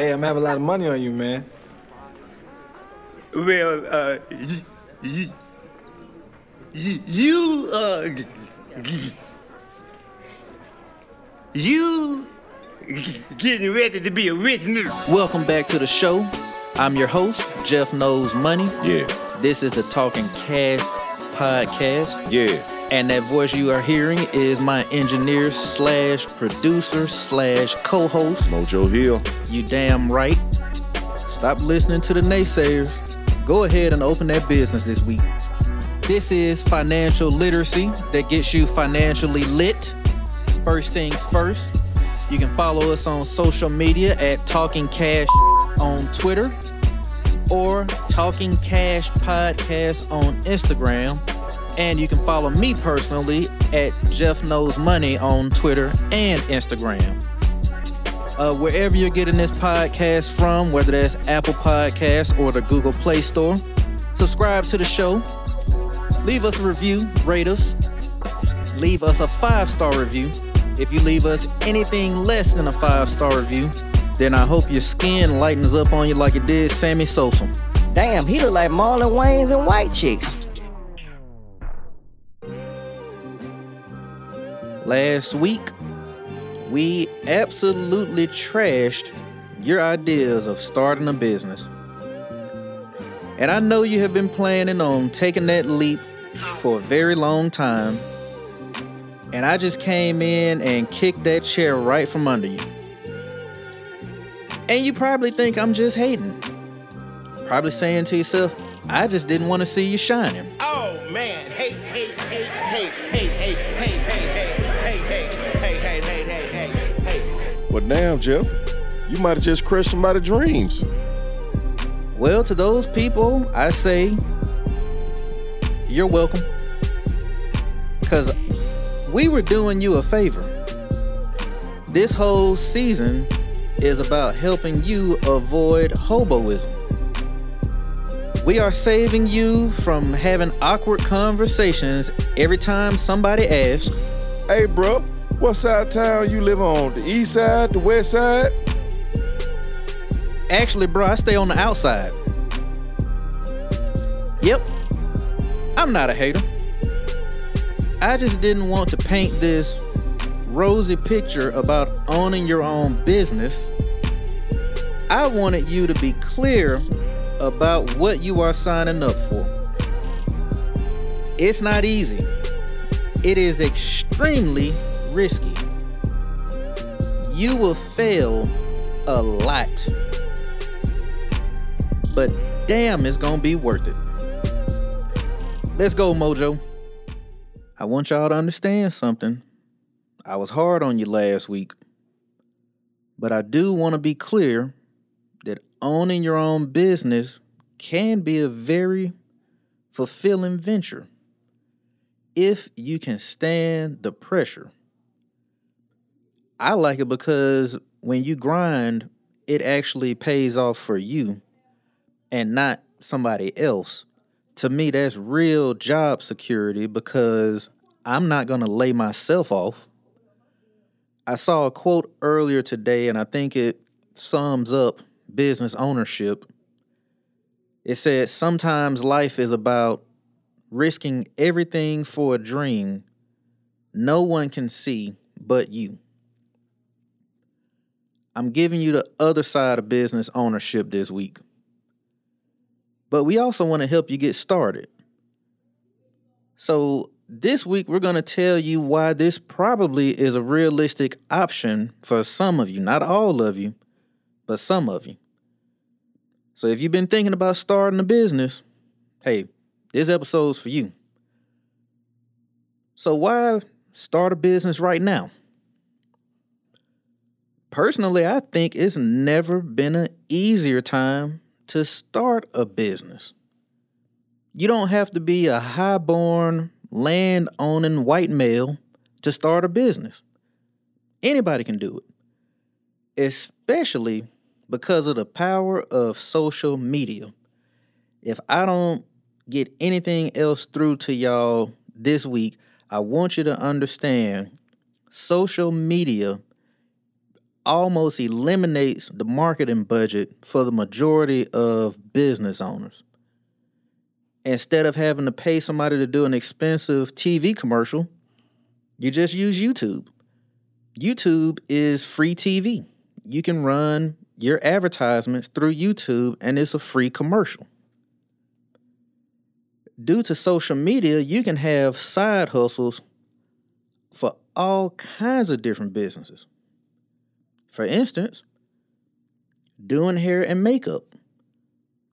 Hey, I'm having a lot of money on you, man. Well, uh, you, you, you, you uh, g- g- you g- getting ready to be a rich nigga. Welcome back to the show. I'm your host, Jeff Knows Money. Yeah, This is the Talking Cash podcast. yeah. And that voice you are hearing is my engineer slash producer slash co-host. Mojo Hill. You damn right. Stop listening to the naysayers. Go ahead and open that business this week. This is financial literacy that gets you financially lit. First things first, you can follow us on social media at Talking Cash on Twitter or Talking Cash Podcast on Instagram. And you can follow me personally at Jeff Knows Money on Twitter and Instagram uh, wherever you're getting this podcast from, whether that's Apple Podcasts or the Google Play Store. Subscribe to the show. Leave us a review, rate us. Leave us a five star review. If you leave us anything less than a five star review, then I hope your skin lightens up on you like it did Sammy Sosa. Damn, he look like Marlon Wayans and White Chicks. Last week, we absolutely trashed your ideas of starting a business. And I know you have been planning on taking that leap for a very long time. And I just came in and kicked that chair right from under you. And you probably think I'm just hating. Probably saying to yourself, I just didn't want to see you shining. Damn, Jeff. You might have just crushed somebody's dreams. Well, to those people, I say you're welcome. Because we were doing you a favor. This whole season is about helping you avoid hoboism. We are saving you from having awkward conversations every time somebody asks, Hey, bro, what side of town you live on? The east side, the west side? Actually, bro, I stay on the outside. Yep, I'm not a hater. I just didn't want to paint this rosy picture about owning your own business. I wanted you to be clear about what you are signing up for. It's not easy, it is extremely risky. You will fail a lot but damn, it's gonna be worth it. Let's go, Mojo. I want y'all to understand something. I was hard on you last week, but I do want to be clear that owning your own business can be a very fulfilling venture if you can stand the pressure. I like it because when you grind, it actually pays off for you and not somebody else. To me, that's real job security because I'm not going to lay myself off. I saw a quote earlier today, and I think it sums up business ownership. It said, Sometimes life is about risking everything for a dream no one can see but you. I'm giving you the other side of business ownership this week but we also want to help you get started. So, this week we're going to tell you why this probably is a realistic option for some of you, not all of you, but some of you. So, if you've been thinking about starting a business, hey, this episode's for you. So, why start a business right now? Personally, I think it's never been an easier time to start a business. You don't have to be a high-born, land-owning white male to start a business. Anybody can do it, especially because of the power of social media. If I don't get anything else through to y'all this week, I want you to understand social media almost eliminates the marketing budget for the majority of business owners. Instead of having to pay somebody to do an expensive TV commercial, you just use YouTube. YouTube is free TV. You can run your advertisements through YouTube and it's a free commercial. Due to social media, you can have side hustles for all kinds of different businesses. For instance, doing hair and makeup.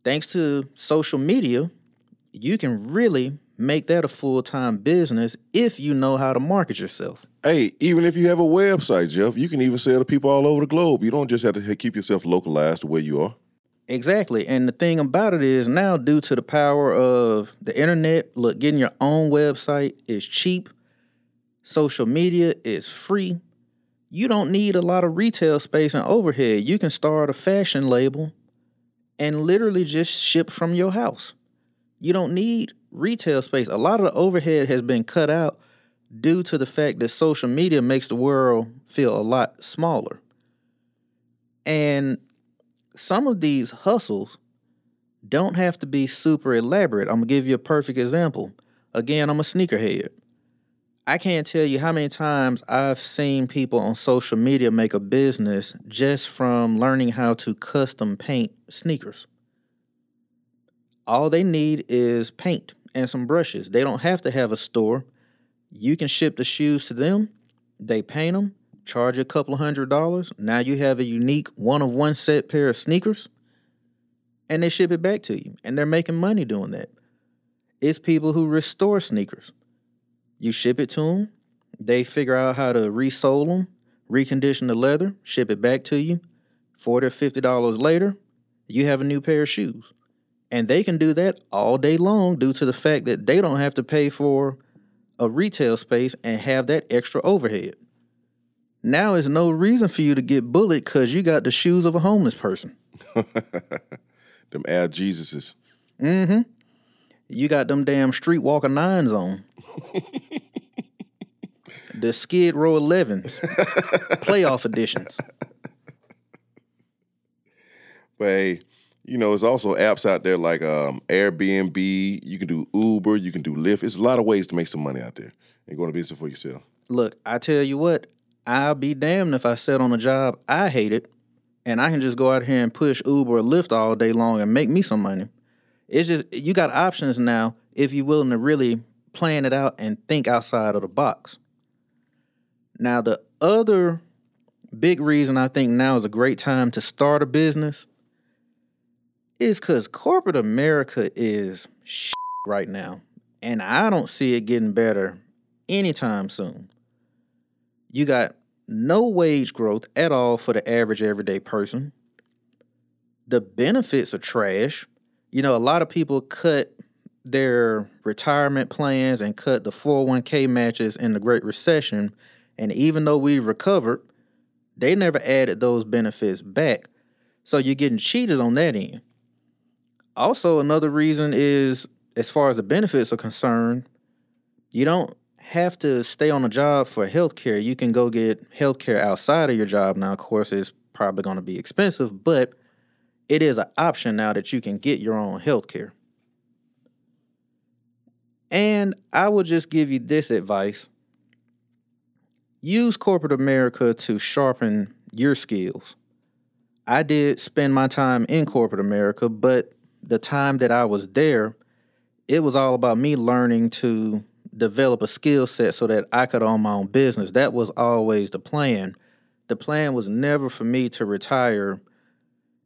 Thanks to social media, you can really make that a full time business if you know how to market yourself. Hey, even if you have a website, Jeff, you can even sell to people all over the globe. You don't just have to keep yourself localized to where you are. Exactly. And the thing about it is now due to the power of the internet, look, getting your own website is cheap. Social media is free. You don't need a lot of retail space and overhead. You can start a fashion label and literally just ship from your house. You don't need retail space. A lot of the overhead has been cut out due to the fact that social media makes the world feel a lot smaller. And some of these hustles don't have to be super elaborate. I'm gonna give you a perfect example. Again, I'm a sneakerhead. I can't tell you how many times I've seen people on social media make a business just from learning how to custom paint sneakers. All they need is paint and some brushes. They don't have to have a store. You can ship the shoes to them, they paint them, charge a couple hundred dollars. Now you have a unique one of one set pair of sneakers, and they ship it back to you. And they're making money doing that. It's people who restore sneakers. You ship it to them, they figure out how to resole them, recondition the leather, ship it back to you. 40 or $50 later, you have a new pair of shoes. And they can do that all day long due to the fact that they don't have to pay for a retail space and have that extra overhead. Now is no reason for you to get bullied because you got the shoes of a homeless person. Them Air Jesuses. Mm-hmm. You got them damn streetwalker nines on. the Skid Row 11s, playoff editions. But hey, you know, there's also apps out there like um, Airbnb. You can do Uber. You can do Lyft. It's a lot of ways to make some money out there and go into business for yourself. Look, I tell you what, I'll be damned if I sit on a job I hate it and I can just go out here and push Uber or Lyft all day long and make me some money. It's just you got options now if you're willing to really plan it out and think outside of the box. Now, the other big reason I think now is a great time to start a business is because corporate America is right now. And I don't see it getting better anytime soon. You got no wage growth at all for the average everyday person. The benefits are trash. You know, a lot of people cut their retirement plans and cut the 401k matches in the Great Recession. And even though we recovered, they never added those benefits back. So you're getting cheated on that end. Also, another reason is as far as the benefits are concerned, you don't have to stay on a job for healthcare. You can go get healthcare outside of your job. Now, of course, it's probably going to be expensive, but it is an option now that you can get your own healthcare. And I will just give you this advice use corporate America to sharpen your skills. I did spend my time in corporate America, but the time that I was there, it was all about me learning to develop a skill set so that I could own my own business. That was always the plan. The plan was never for me to retire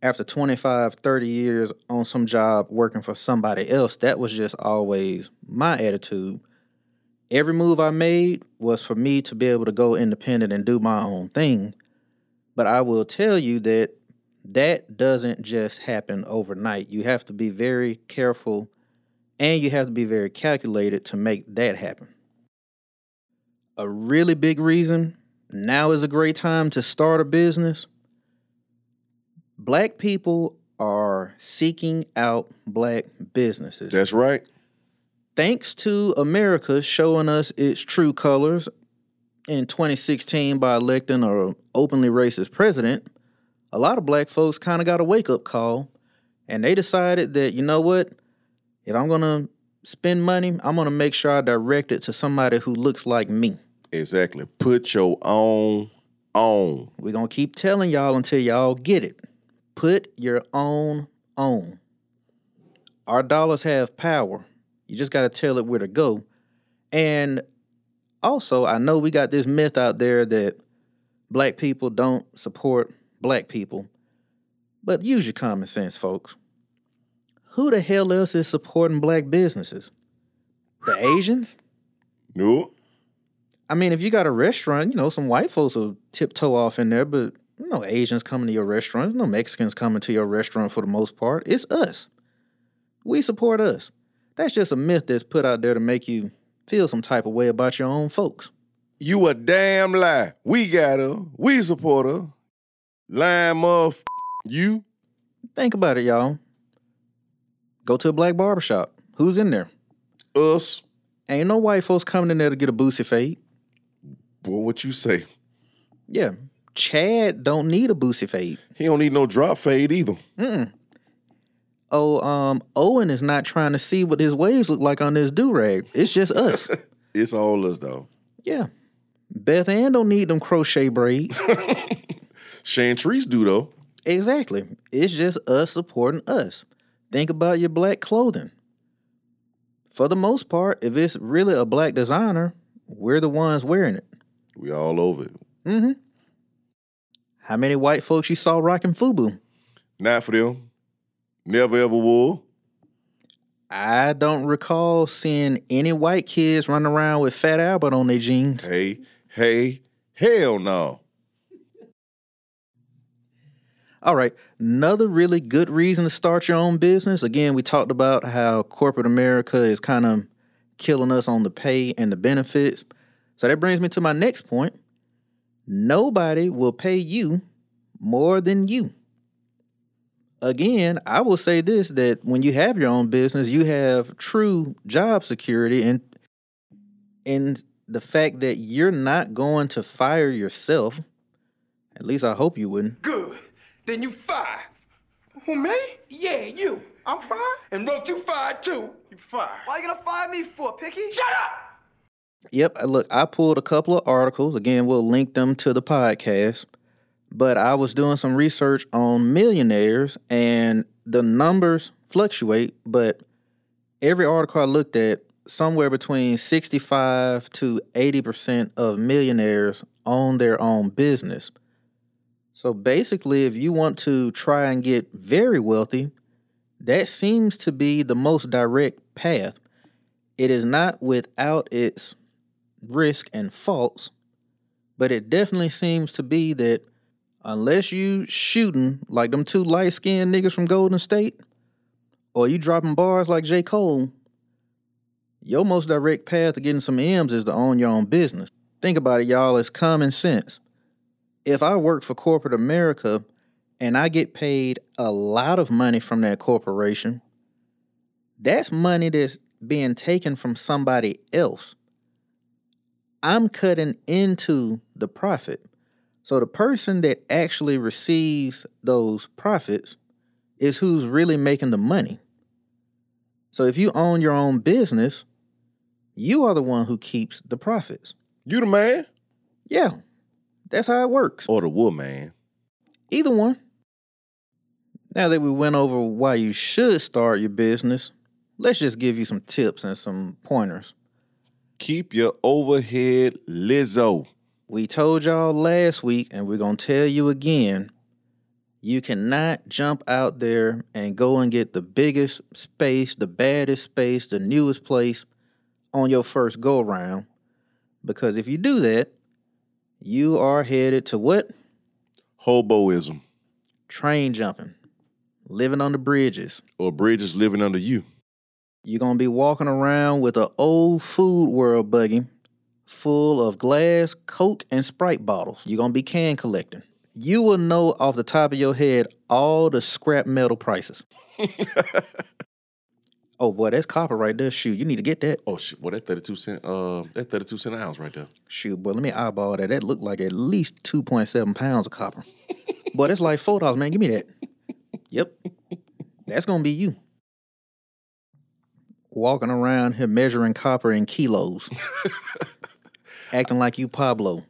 after 25, 30 years on some job working for somebody else. That was just always my attitude. Every move I made was for me to be able to go independent and do my own thing. But I will tell you that that doesn't just happen overnight. You have to be very careful and you have to be very calculated to make that happen. A really big reason now is a great time to start a business. Black people are seeking out black businesses. That's right. Thanks to America showing us its true colors in 2016 by electing a openly racist president, a lot of black folks kind of got a wake up call and they decided that, you know what? If I'm going to spend money, I'm going to make sure I direct it to somebody who looks like me. Exactly. Put your own on. We're going to keep telling y'all until y'all get it. Put your own on. Our dollars have power. You just got to tell it where to go. And also, I know we got this myth out there that black people don't support black people. But use your common sense, folks. Who the hell else is supporting black businesses? The Asians? No. I mean, if you got a restaurant, you know, some white folks will tiptoe off in there, but no Asians coming to your restaurant, no Mexicans coming to your restaurant for the most part. It's us. We support us. That's just a myth that's put out there to make you feel some type of way about your own folks. You a damn lie. We got her. We support her. Lying motherf- you. Think about it, y'all. Go to a black barbershop. Who's in there? Us. Ain't no white folks coming in there to get a boosie fade. Boy, what you say? Yeah. Chad don't need a boosie fade. He don't need no drop fade either. Oh, um, Owen is not trying to see what his waves look like on this do rag. It's just us. It's all us though. yeah. Beth Ann don't need them crochet braids. Chantrice do though. exactly. It's just us supporting us. Think about your black clothing. For the most part, if it's really a black designer, we're the ones wearing it. We all over it. How many white folks you saw rocking FUBU? Not for them. Never ever will. I don't recall seeing any white kids running around with Fat Albert on their jeans. Hey, hey, hell no. All right, another really good reason to start your own business. Again, we talked about how corporate America is kind of killing us on the pay and the benefits. So that brings me to my next point. Nobody will pay you more than you. Again, I will say this that when you have your own business, you have true job security and and the fact that you're not going to fire yourself. At least I hope you wouldn't. Good. Then you fire. Who, me? Yeah, you. I'm fired? And wrote you fired too. You fired. Why you gonna fire me for, Picky? Shut up! Yep. Look, I pulled a couple of articles. Again, we'll link them to the podcast. But I was doing some research on millionaires, and the numbers fluctuate. But every article I looked at, somewhere between 65 to 80% of millionaires own their own business. So basically, if you want to try and get very wealthy, that seems to be the most direct path. It is not without its risk and faults, but it definitely seems to be that unless you shooting like them two light skinned niggas from Golden State, or you dropping bars like J. Cole, your most direct path to getting some M's is to own your own business. Think about it, y'all, it's common sense. If I work for corporate America and I get paid a lot of money from that corporation, that's money that's being taken from somebody else. I'm cutting into the profit. So the person that actually receives those profits is who's really making the money. So if you own your own business, you are the one who keeps the profits. You the man Yeah, that's how it works. or the woman? Either one. Now that we went over why you should start your business, let's just give you some tips and some pointers. Keep your overhead Lizzo. We told y'all last week, and we're going to tell you again you cannot jump out there and go and get the biggest space, the baddest space, the newest place on your first go around. Because if you do that, you are headed to what? Hoboism. Train jumping, living on the bridges. Or bridges living under you. You're gonna be walking around with an old food world buggy full of glass, Coke, and Sprite bottles. You're gonna be can collecting. You will know off the top of your head all the scrap metal prices. Oh boy, that's copper right there. Shoot, you need to get that. Oh shit, boy, that thirty two cent, uh, that thirty two cent an ounce right there. Shoot, boy, let me eyeball that. That looked like at least two point seven pounds of copper. boy, that's like four dollars, man. Give me that. Yep, that's gonna be you. Walking around here measuring copper in kilos, acting like you Pablo.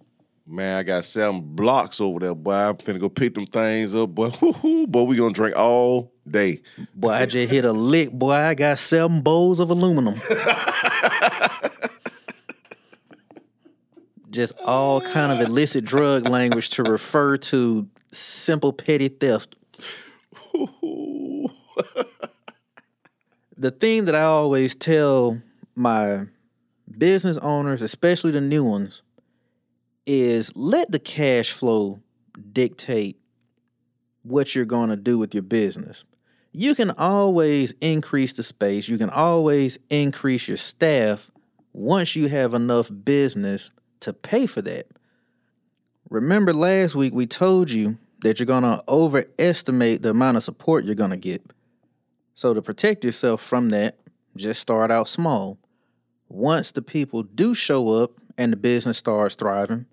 Man, I got seven blocks over there, boy. I'm finna go pick them things up, boy. Woo-hoo, boy, we gonna drink all day. Boy, I just hit a lick. Boy, I got seven bowls of aluminum. just all kind of illicit drug language to refer to simple petty theft. the thing that I always tell my business owners, especially the new ones, is let the cash flow dictate what you're going to do with your business. You can always increase the space, you can always increase your staff once you have enough business to pay for that. Remember last week we told you that you're going to overestimate the amount of support you're going to get. So to protect yourself from that, just start out small. Once the people do show up and the business starts thriving,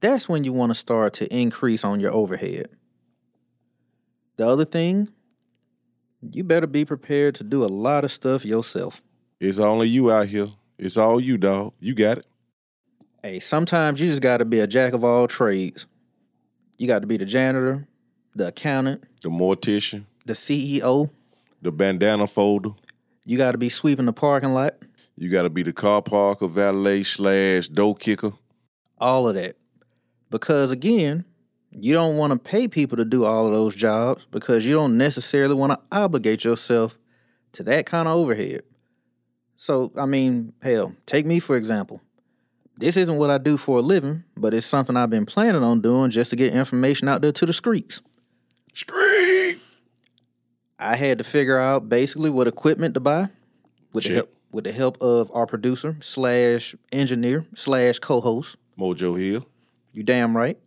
that's when you want to start to increase on your overhead. The other thing, you better be prepared to do a lot of stuff yourself. It's only you out here. It's all you, dog. You got it. Hey, sometimes you just got to be a jack of all trades. You got to be the janitor, the accountant, The mortician, the CEO. the bandana folder. You got to be sweeping the parking lot, You got to be the car parker, valet slash door kicker. all of that. Because again, you don't want to pay people to do all of those jobs because you don't necessarily want to obligate yourself to that kind of overhead. So, I mean, hell, take me for example. This isn't what I do for a living, but it's something I've been planning on doing just to get information out there to the streets. Scream. I had to figure out basically what equipment to buy with the help with the help of our producer slash engineer slash co-host. Mojo Hill. You damn right.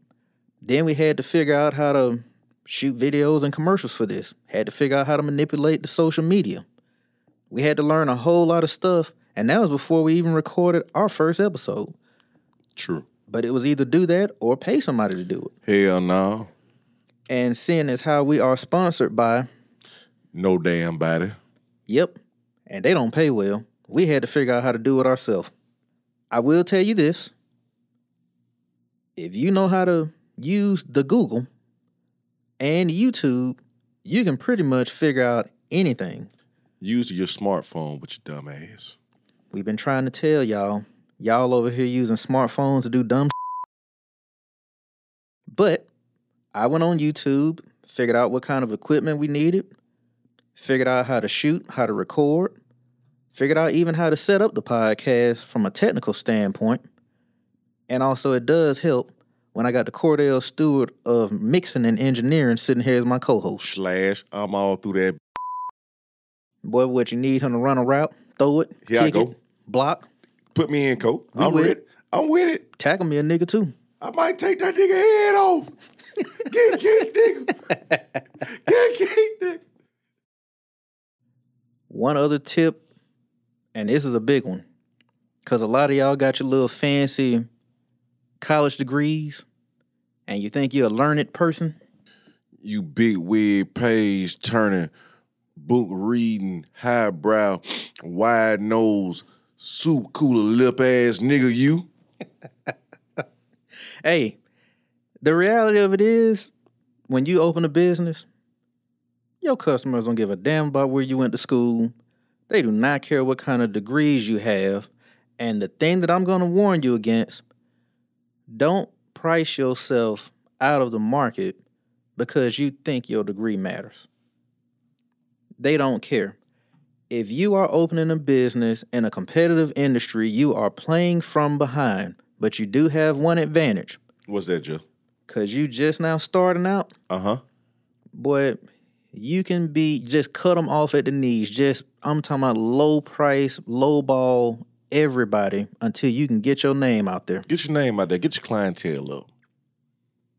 Then we had to figure out how to shoot videos and commercials for this. Had to figure out how to manipulate the social media. We had to learn a whole lot of stuff, and that was before we even recorded our first episode. True. But it was either do that or pay somebody to do it. Hell no. And seeing as how we are sponsored by No damn body. Yep. And they don't pay well. We had to figure out how to do it ourselves. I will tell you this. If you know how to use the Google and YouTube, you can pretty much figure out anything. Use your smartphone with your dumb ass. We've been trying to tell y'all. Y'all over here using smartphones to do dumb But I went on YouTube, figured out what kind of equipment we needed, figured out how to shoot, how to record, figured out even how to set up the podcast from a technical standpoint. And also, it does help when I got the Kordell Stewart of mixing and engineering sitting here as my co host. Slash. I'm all through that. Boy, what you need him to run a route, throw it, Here I kick go. it, block, Put me in, coat. We I'm with with it. I'm with it. tackle me a nigga too. I might take that nigga head off. get kicked, nigga. Get kicked, nigga. One other tip, and this is a big one, because a lot of y'all got your little fancy college degrees, and you think you're a learned person. You big wig page turning, book reading, highbrow, wide nose, soup cooler lip ass nigga. You. Hey, the reality of it is, when you open a business, your customers don't give a damn about where you went to school. They do not care what kind of degrees you have. And the thing that I'm going to warn you against don't price yourself out of the market because you think your degree matters. They don't care. If you are opening a business in a competitive industry, you are playing from behind, but you do have one advantage What's that, Joe? because you just now starting out. Uh huh. Boy, you can be just cut them off at the knees. Just I'm talking about low price, low ball, everybody until you can get your name out there. Get your name out there. Get your clientele up.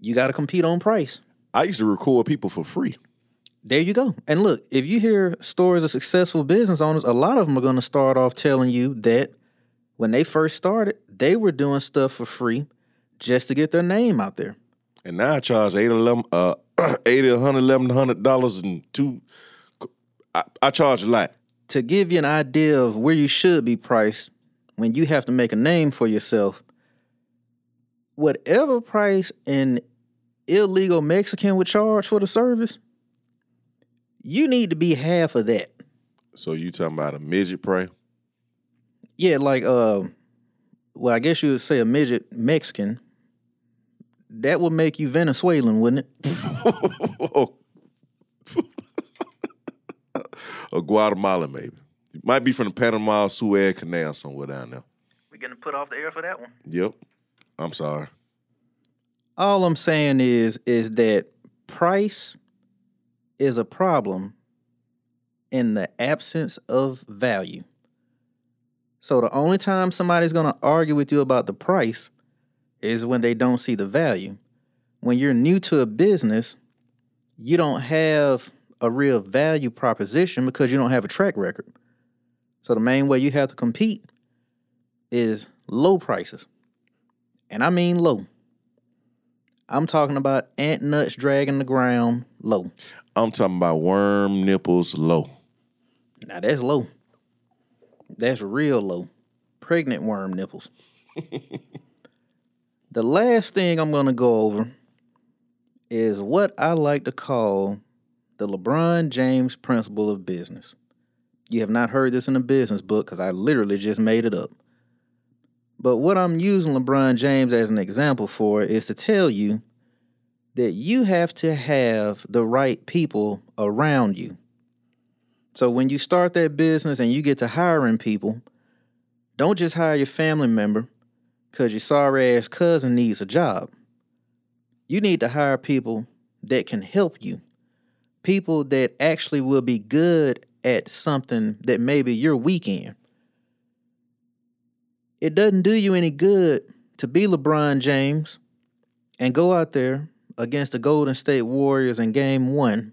You got to compete on price. I used to record people for free. There you go. And look, if you hear stories of successful business owners, a lot of them are going to start off telling you that when they first started, they were doing stuff for free just to get their name out there. And now I charge uh eighty, a hundred, eleven hundred dollars and two. I, I charge a lot. To give you an idea of where you should be priced when you have to make a name for yourself, whatever price an illegal Mexican would charge for the service, you need to be half of that. So you talking about a midget prey? Yeah, like uh well, I guess you would say a midget Mexican. That would make you Venezuelan, wouldn't it? or Guatemala, maybe. It might be from the Panama Suez Canal somewhere down there. We're gonna put off the air for that one. Yep. I'm sorry. All I'm saying is is that price is a problem in the absence of value. So the only time somebody's going to argue with you about the price is when they don't see the value. When you're new to a business, you don't have a real value proposition because you don't have a track record. So the main way you have to compete is low prices. And I mean low. I'm talking about ant nuts dragging the ground low. I'm talking about worm nipples low. Now that's low. That's real low. Pregnant worm nipples. the last thing I'm going to go over is what I like to call the LeBron James principle of business. You have not heard this in a business book because I literally just made it up. But what I'm using LeBron James as an example for is to tell you that you have to have the right people around you. So when you start that business and you get to hiring people, don't just hire your family member because your sorry ass cousin needs a job. You need to hire people that can help you, people that actually will be good at something that maybe you're weak in. It doesn't do you any good to be LeBron James and go out there against the Golden State Warriors in game one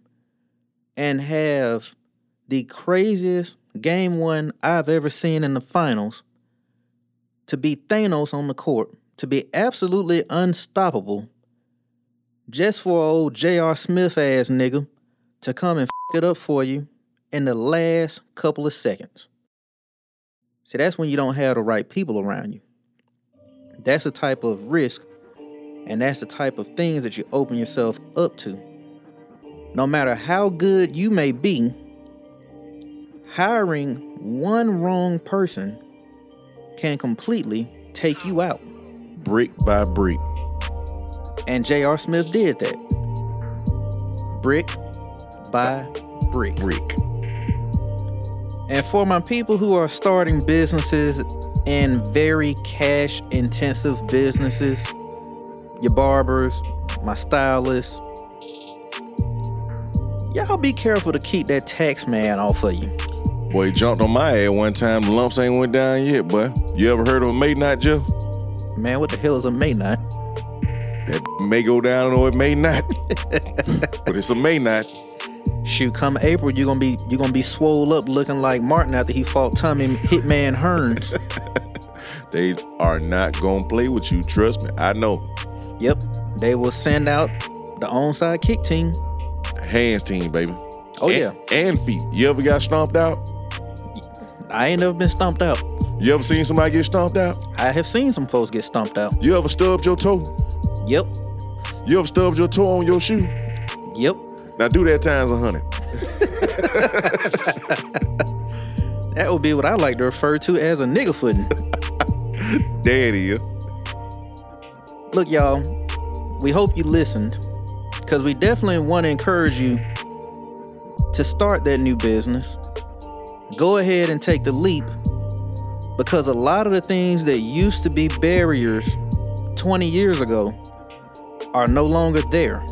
and have the craziest game one I've ever seen in the finals to be Thanos on the court, to be absolutely unstoppable, just for old J.R. Smith ass nigga to come and f it up for you in the last couple of seconds. See, that's when you don't have the right people around you. That's the type of risk and that's the type of things that you open yourself up to. No matter how good you may be, hiring one wrong person can completely take you out. Brick by brick. And J.R. Smith did that. Brick by brick. Brick. And for my people who are starting businesses and very cash intensive businesses, your barbers, my stylists, y'all be careful to keep that tax man off of you. Boy, he jumped on my head one time. The lumps ain't went down yet, boy. You ever heard of a May not, Jeff? Man, what the hell is a May not? That may go down or it may not. but it's a may not. Shoot, come April, you're gonna be you're gonna be swole up looking like Martin after he fought Tommy Hitman Hearns. They are not gonna play with you. Trust me. I know. yep. They will send out the onside kick team. Hands team, baby. Oh And- yeah. And feet. You ever got stomped out? I ain't never been stomped out. You ever seen somebody get stomped out? I have seen some folks get stomped out. You ever stubbed your toe? Yep. You ever stubbed your toe on your shoe? Yep. Now do that times a hundred. That would be what I like to refer to as a nigga footing. There it is. Look, y'all, we hope you listened because we definitely want to encourage you to start that new business. Go ahead and take the leap because a lot of the things that used to be barriers 20 years ago are no longer there.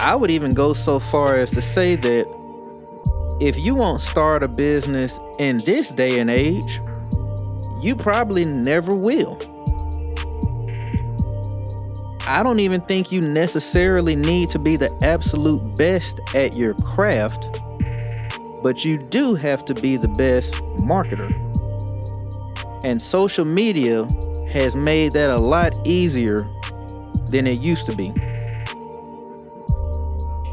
I would even go so far as to say that if you won't start a business in this day and age, you probably never will. I don't even think you necessarily need to be the absolute best at your craft, but you do have to be the best marketer. And social media has made that a lot easier than it used to be.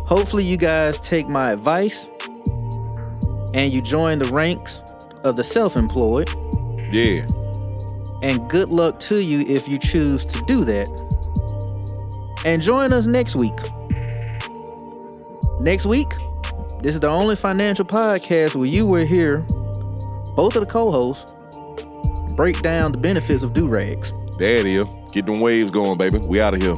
Hopefully, you guys take my advice and you join the ranks of the self employed. Yeah. And good luck to you if you choose to do that. And join us next week. Next week, this is the only financial podcast where you will hear both of the co hosts break down the benefits of do rags. There it is. Get them waves going, baby. We out of here.